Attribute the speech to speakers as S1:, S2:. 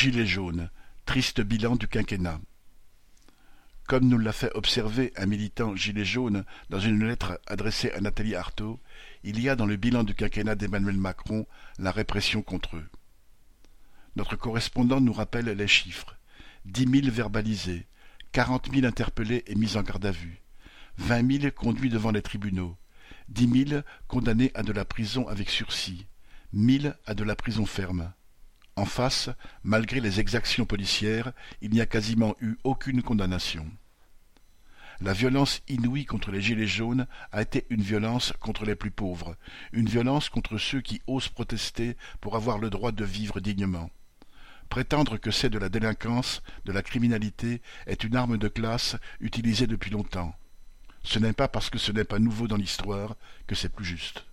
S1: Gilets jaunes, triste bilan du quinquennat. Comme nous l'a fait observer un militant gilet jaune dans une lettre adressée à Nathalie Arthaud, il y a dans le bilan du quinquennat d'Emmanuel Macron la répression contre eux. Notre correspondant nous rappelle les chiffres. Dix mille verbalisés, quarante mille interpellés et mis en garde à vue, vingt mille conduits devant les tribunaux, dix mille condamnés à de la prison avec sursis, mille à de la prison ferme. En face, malgré les exactions policières, il n'y a quasiment eu aucune condamnation. La violence inouïe contre les Gilets jaunes a été une violence contre les plus pauvres, une violence contre ceux qui osent protester pour avoir le droit de vivre dignement. Prétendre que c'est de la délinquance, de la criminalité, est une arme de classe utilisée depuis longtemps. Ce n'est pas parce que ce n'est pas nouveau dans l'histoire que c'est plus juste.